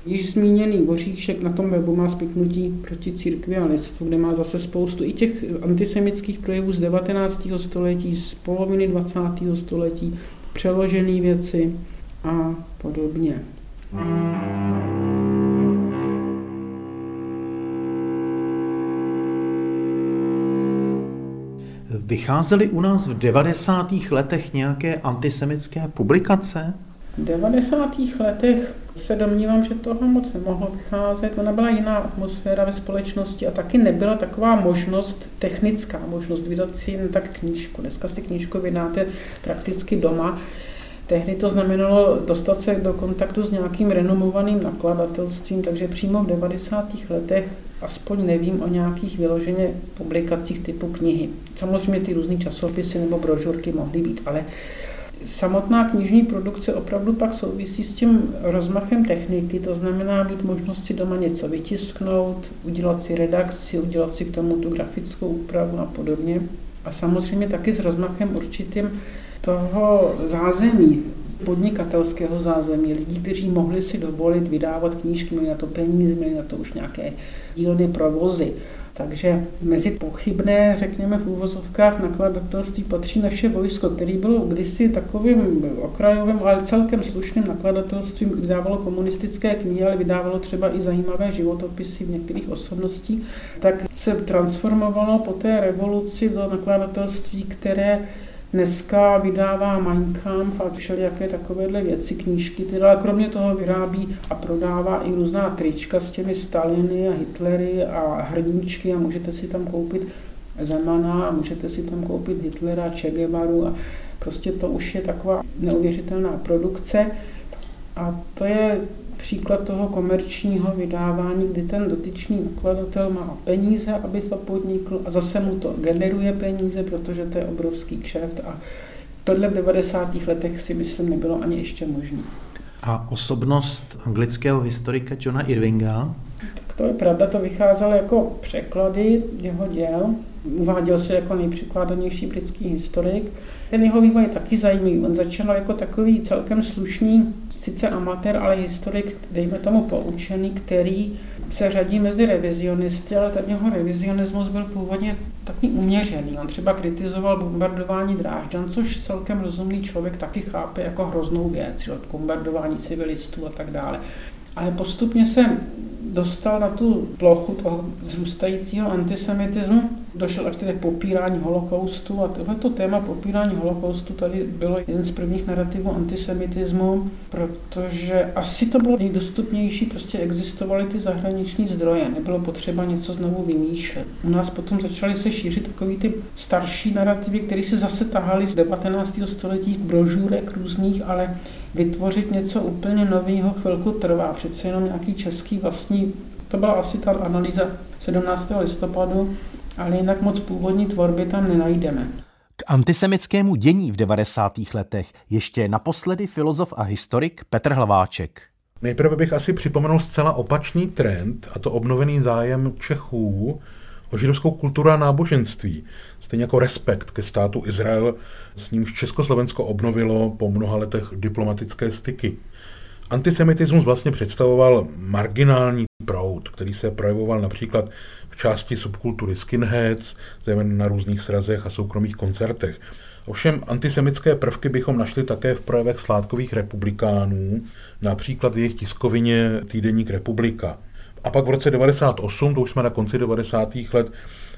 Již zmíněný Voříšek na tom webu má spiknutí proti církvi a lidstvu, kde má zase spoustu i těch antisemických projevů z 19. století, z poloviny 20. století, přeložené věci a podobně. Vycházely u nás v 90. letech nějaké antisemické publikace? V 90. letech se domnívám, že toho moc nemohlo vycházet. Ona byla jiná atmosféra ve společnosti a taky nebyla taková možnost, technická možnost vydat si jen tak knížku. Dneska si knížku vydáte prakticky doma. Tehdy to znamenalo dostat se do kontaktu s nějakým renomovaným nakladatelstvím, takže přímo v 90. letech aspoň nevím o nějakých vyloženě publikacích typu knihy. Samozřejmě ty různé časopisy nebo brožurky mohly být, ale samotná knižní produkce opravdu pak souvisí s tím rozmachem techniky, to znamená mít možnost si doma něco vytisknout, udělat si redakci, udělat si k tomu tu grafickou úpravu a podobně. A samozřejmě taky s rozmachem určitým toho zázemí, podnikatelského zázemí, lidí, kteří mohli si dovolit vydávat knížky, měli na to peníze, měli na to už nějaké dílny provozy. Takže mezi pochybné, řekněme v úvozovkách nakladatelství patří naše vojsko, který bylo kdysi takovým okrajovým, ale celkem slušným nakladatelstvím, vydávalo komunistické knihy, ale vydávalo třeba i zajímavé životopisy v některých osobností, tak se transformovalo po té revoluci do nakladatelství, které dneska vydává Mein Kampf a všelijaké takovéhle věci, knížky, teda, ale kromě toho vyrábí a prodává i různá trička s těmi Staliny a Hitlery a hrníčky a můžete si tam koupit Zemana a můžete si tam koupit Hitlera, Che Guevaru a prostě to už je taková neuvěřitelná produkce. A to je příklad toho komerčního vydávání, kdy ten dotyčný nakladatel má peníze, aby to podnikl a zase mu to generuje peníze, protože to je obrovský kšeft a tohle v 90. letech si myslím nebylo ani ještě možné. A osobnost anglického historika Johna Irvinga? Tak to je pravda, to vycházelo jako překlady jeho děl. Uváděl se jako nejpřekládanější britský historik. Ten jeho vývoj je taky zajímavý. On začal jako takový celkem slušný sice amatér, ale historik, dejme tomu poučený, který se řadí mezi revizionisty, ale ten jeho revizionismus byl původně takový uměřený. On třeba kritizoval bombardování Drážďan, což celkem rozumný člověk taky chápe jako hroznou věc, bombardování civilistů a tak dále. Ale postupně se dostal na tu plochu toho zrůstajícího antisemitismu, došel až tedy k popírání holokaustu a tohleto téma popírání holokaustu tady bylo jeden z prvních narrativů antisemitismu, protože asi to bylo nejdostupnější, prostě existovaly ty zahraniční zdroje, nebylo potřeba něco znovu vymýšlet. U nás potom začaly se šířit takový ty starší narrativy, které se zase tahaly z 19. století brožurek různých, ale vytvořit něco úplně nového chvilku trvá. Přece jenom nějaký český vlastní, to byla asi ta analýza 17. listopadu, ale jinak moc původní tvorby tam nenajdeme. K antisemitskému dění v 90. letech ještě naposledy filozof a historik Petr Hlaváček. Nejprve bych asi připomenul zcela opačný trend, a to obnovený zájem Čechů o židovskou kulturu a náboženství, stejně jako respekt ke státu Izrael, s nímž Československo obnovilo po mnoha letech diplomatické styky. Antisemitismus vlastně představoval marginální proud, který se projevoval například v části subkultury skinheads, zejména na různých srazech a soukromých koncertech. Ovšem antisemické prvky bychom našli také v projevech sládkových republikánů, například v jejich tiskovině Týdeník republika. A pak v roce 98, to už jsme na konci 90. let,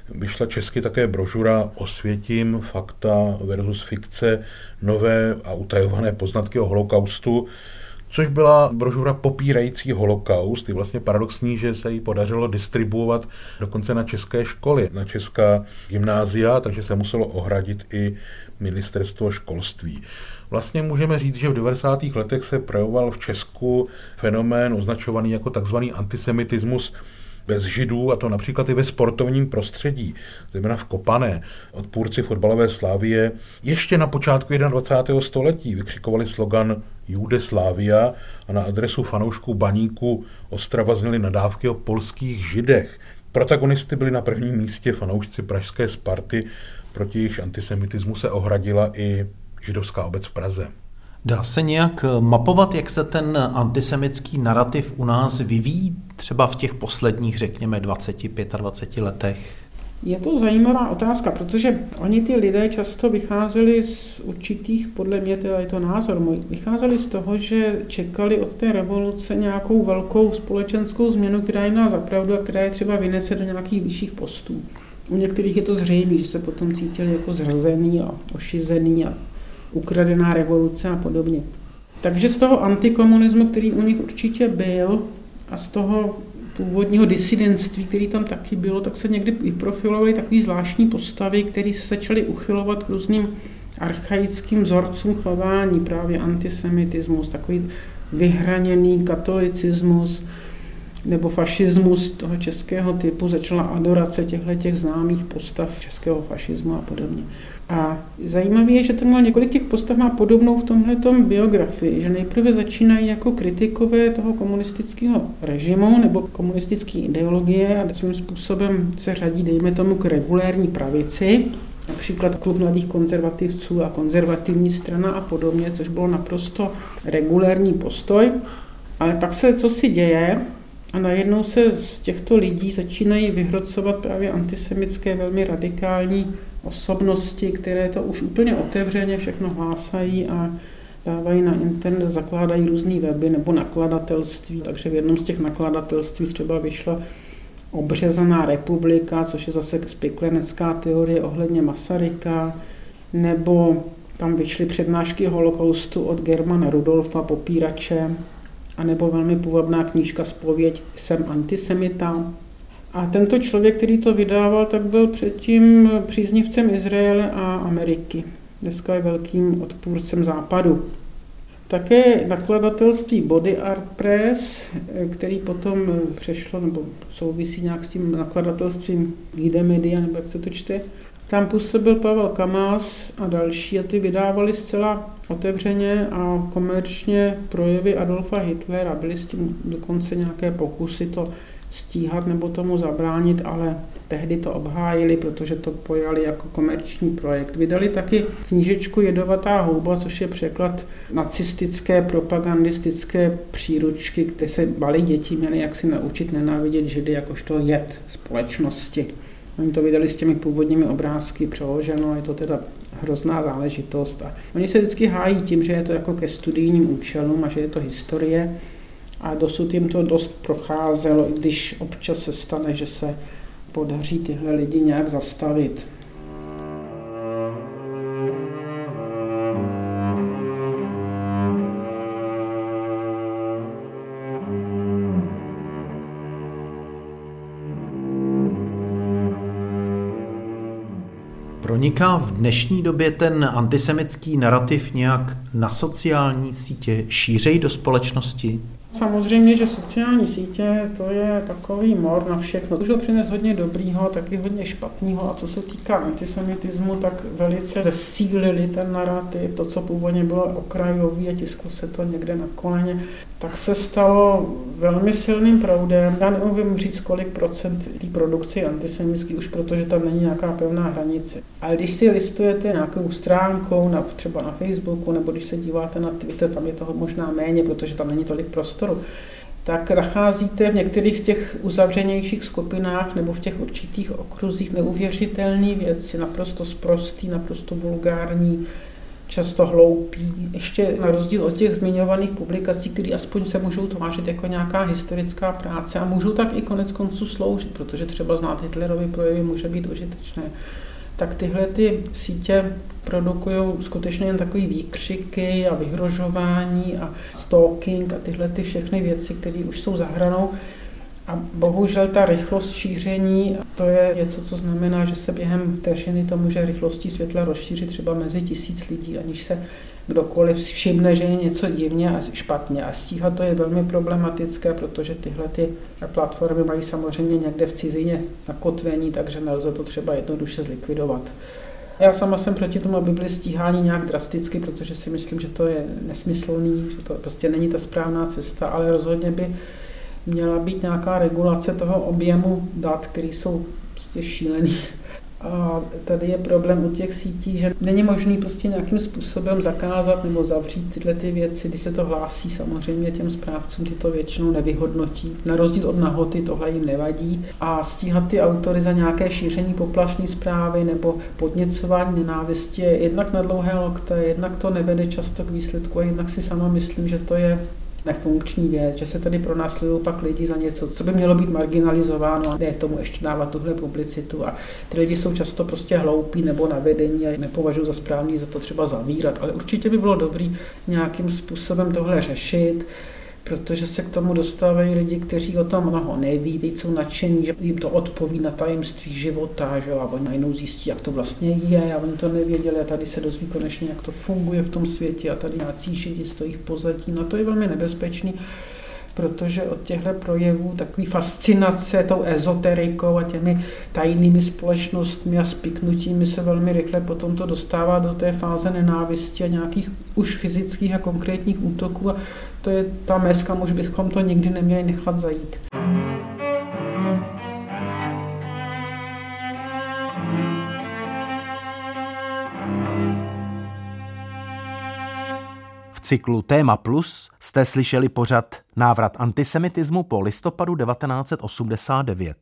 vyšla česky také brožura Osvětím, fakta versus fikce, nové a utajované poznatky o holokaustu, což byla brožura popírající holokaust. Je vlastně paradoxní, že se jí podařilo distribuovat dokonce na české školy, na česká gymnázia, takže se muselo ohradit i ministerstvo školství. Vlastně můžeme říct, že v 90. letech se projevoval v Česku fenomén označovaný jako takzvaný antisemitismus bez židů, a to například i ve sportovním prostředí, zejména v Kopané. Odpůrci fotbalové slávie ještě na počátku 21. století vykřikovali slogan Jude Slávia a na adresu fanoušků baníku Ostrava zněly nadávky o polských židech. Protagonisty byli na prvním místě fanoušci pražské Sparty, proti jejichž antisemitismu se ohradila i židovská obec v Praze. Dá se nějak mapovat, jak se ten antisemický narrativ u nás vyvíjí třeba v těch posledních, řekněme, 20-25 letech? Je to zajímavá otázka, protože oni ty lidé často vycházeli z určitých, podle mě teda je to názor můj, vycházeli z toho, že čekali od té revoluce nějakou velkou společenskou změnu, která jim dá zapravdu a která je třeba vynese do nějakých vyšších postů. U některých je to zřejmé, že se potom cítili jako zhrzený a ošizený a ukradená revoluce a podobně. Takže z toho antikomunismu, který u nich určitě byl, a z toho původního disidentství, který tam taky bylo, tak se někdy i profilovaly takové zvláštní postavy, které se začaly uchylovat k různým archaickým vzorcům chování, právě antisemitismus, takový vyhraněný katolicismus, nebo fašismus toho českého typu, začala adorace těchto těch známých postav českého fašismu a podobně. A zajímavé je, že měl několik těch postav má podobnou v tomhle biografii, že nejprve začínají jako kritikové toho komunistického režimu nebo komunistické ideologie a svým způsobem se řadí, dejme tomu, k regulérní pravici, například klub mladých konzervativců a konzervativní strana a podobně, což bylo naprosto regulérní postoj. Ale pak se co si děje, a najednou se z těchto lidí začínají vyhrocovat právě antisemické, velmi radikální osobnosti, které to už úplně otevřeně všechno hlásají a dávají na internet, zakládají různé weby nebo nakladatelství. Takže v jednom z těch nakladatelství třeba vyšla Obřezaná republika, což je zase spiklenecká teorie ohledně Masaryka, nebo tam vyšly přednášky holokaustu od Germana Rudolfa, popírače, anebo velmi půvabná knížka Spověď Jsem antisemita. A tento člověk, který to vydával, tak byl předtím příznivcem Izraele a Ameriky. Dneska je velkým odpůrcem západu. Také nakladatelství Body Art Press, který potom přešlo, nebo souvisí nějak s tím nakladatelstvím Gide Media, nebo jak se to čte, tam působil Pavel Kamás a další a ty vydávali zcela otevřeně a komerčně projevy Adolfa Hitlera. Byly s tím dokonce nějaké pokusy to stíhat nebo tomu zabránit, ale tehdy to obhájili, protože to pojali jako komerční projekt. Vydali taky knížečku Jedovatá houba, což je překlad nacistické propagandistické příručky, kde se bali děti měli jak si naučit nenávidět židy jakožto jed společnosti. Oni to vydali s těmi původními obrázky přeloženo, je to teda hrozná záležitost. A oni se vždycky hájí tím, že je to jako ke studijním účelům a že je to historie. A dosud jim to dost procházelo, i když občas se stane, že se podaří tyhle lidi nějak zastavit. Proniká v dnešní době ten antisemický narrativ nějak na sociální sítě šířej do společnosti? Samozřejmě, že sociální sítě to je takový mor na všechno. To přines hodně dobrýho, taky hodně špatného. A co se týká antisemitismu, tak velice zesílili ten narrativ, to, co původně bylo okrajový a tisklo se to někde na koleně, tak se stalo velmi silným proudem. Já neumím říct, kolik procent té produkce je antisemitský, už protože tam není nějaká pevná hranice. Ale když si listujete nějakou stránkou, na, třeba na Facebooku, nebo když se díváte na Twitter, tam je toho možná méně, protože tam není tolik prostoru, tak nacházíte v některých těch uzavřenějších skupinách nebo v těch určitých okruzích neuvěřitelné věci, naprosto sprostý, naprosto vulgární, často hloupí, ještě na rozdíl od těch zmiňovaných publikací, které aspoň se můžou tvářit jako nějaká historická práce a můžou tak i konec konců sloužit, protože třeba znát Hitlerovy projevy může být užitečné tak tyhle ty sítě produkují skutečně jen takové výkřiky a vyhrožování a stalking a tyhle ty všechny věci, které už jsou za hranou. A bohužel ta rychlost šíření, to je něco, co znamená, že se během vteřiny to může rychlostí světla rozšířit třeba mezi tisíc lidí, aniž se kdokoliv všimne, že je něco divně a špatně. A stíhat to je velmi problematické, protože tyhle ty platformy mají samozřejmě někde v cizině zakotvení, takže nelze to třeba jednoduše zlikvidovat. Já sama jsem proti tomu, aby byly stíhání nějak drasticky, protože si myslím, že to je nesmyslný, že to prostě není ta správná cesta, ale rozhodně by měla být nějaká regulace toho objemu dat, které jsou prostě šílený. A tady je problém u těch sítí, že není možný prostě nějakým způsobem zakázat nebo zavřít tyhle ty věci, když se to hlásí samozřejmě těm správcům, ty to většinou nevyhodnotí. Na rozdíl od nahoty tohle jim nevadí. A stíhat ty autory za nějaké šíření poplašní zprávy nebo podněcování nenávisti je jednak na dlouhé lokte, jednak to nevede často k výsledku a jednak si sama myslím, že to je nefunkční věc, že se tady pronásledují pak lidi za něco, co by mělo být marginalizováno a ne tomu ještě dávat tuhle publicitu. A ty lidi jsou často prostě hloupí nebo navedení a nepovažují za správný za to třeba zavírat. Ale určitě by bylo dobrý nějakým způsobem tohle řešit protože se k tomu dostávají lidi, kteří o tom mnoho neví, teď jsou nadšení, že jim to odpoví na tajemství života, že? a oni najednou zjistí, jak to vlastně je, a oni to nevěděli a tady se dozví konečně, jak to funguje v tom světě a tady nějací šidi stojí v pozadí. No to je velmi nebezpečný protože od těchto projevů takový fascinace tou ezoterikou a těmi tajnými společnostmi a spiknutími se velmi rychle potom to dostává do té fáze nenávisti a nějakých už fyzických a konkrétních útoků a to je ta mez, kam už bychom to nikdy neměli nechat zajít. Cyklu Téma Plus jste slyšeli pořad Návrat antisemitismu po listopadu 1989.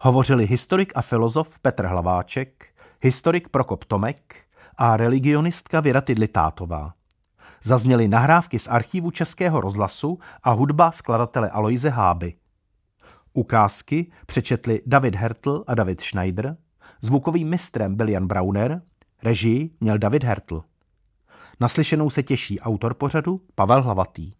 Hovořili historik a filozof Petr Hlaváček, historik Prokop Tomek a religionistka Věra Tidlitátová. Zazněly nahrávky z archívu Českého rozhlasu a hudba skladatele Aloise Háby. Ukázky přečetli David Hertl a David Schneider, zvukovým mistrem byl Jan Brauner, režii měl David Hertl. Naslyšenou se těší autor pořadu Pavel Hlavatý.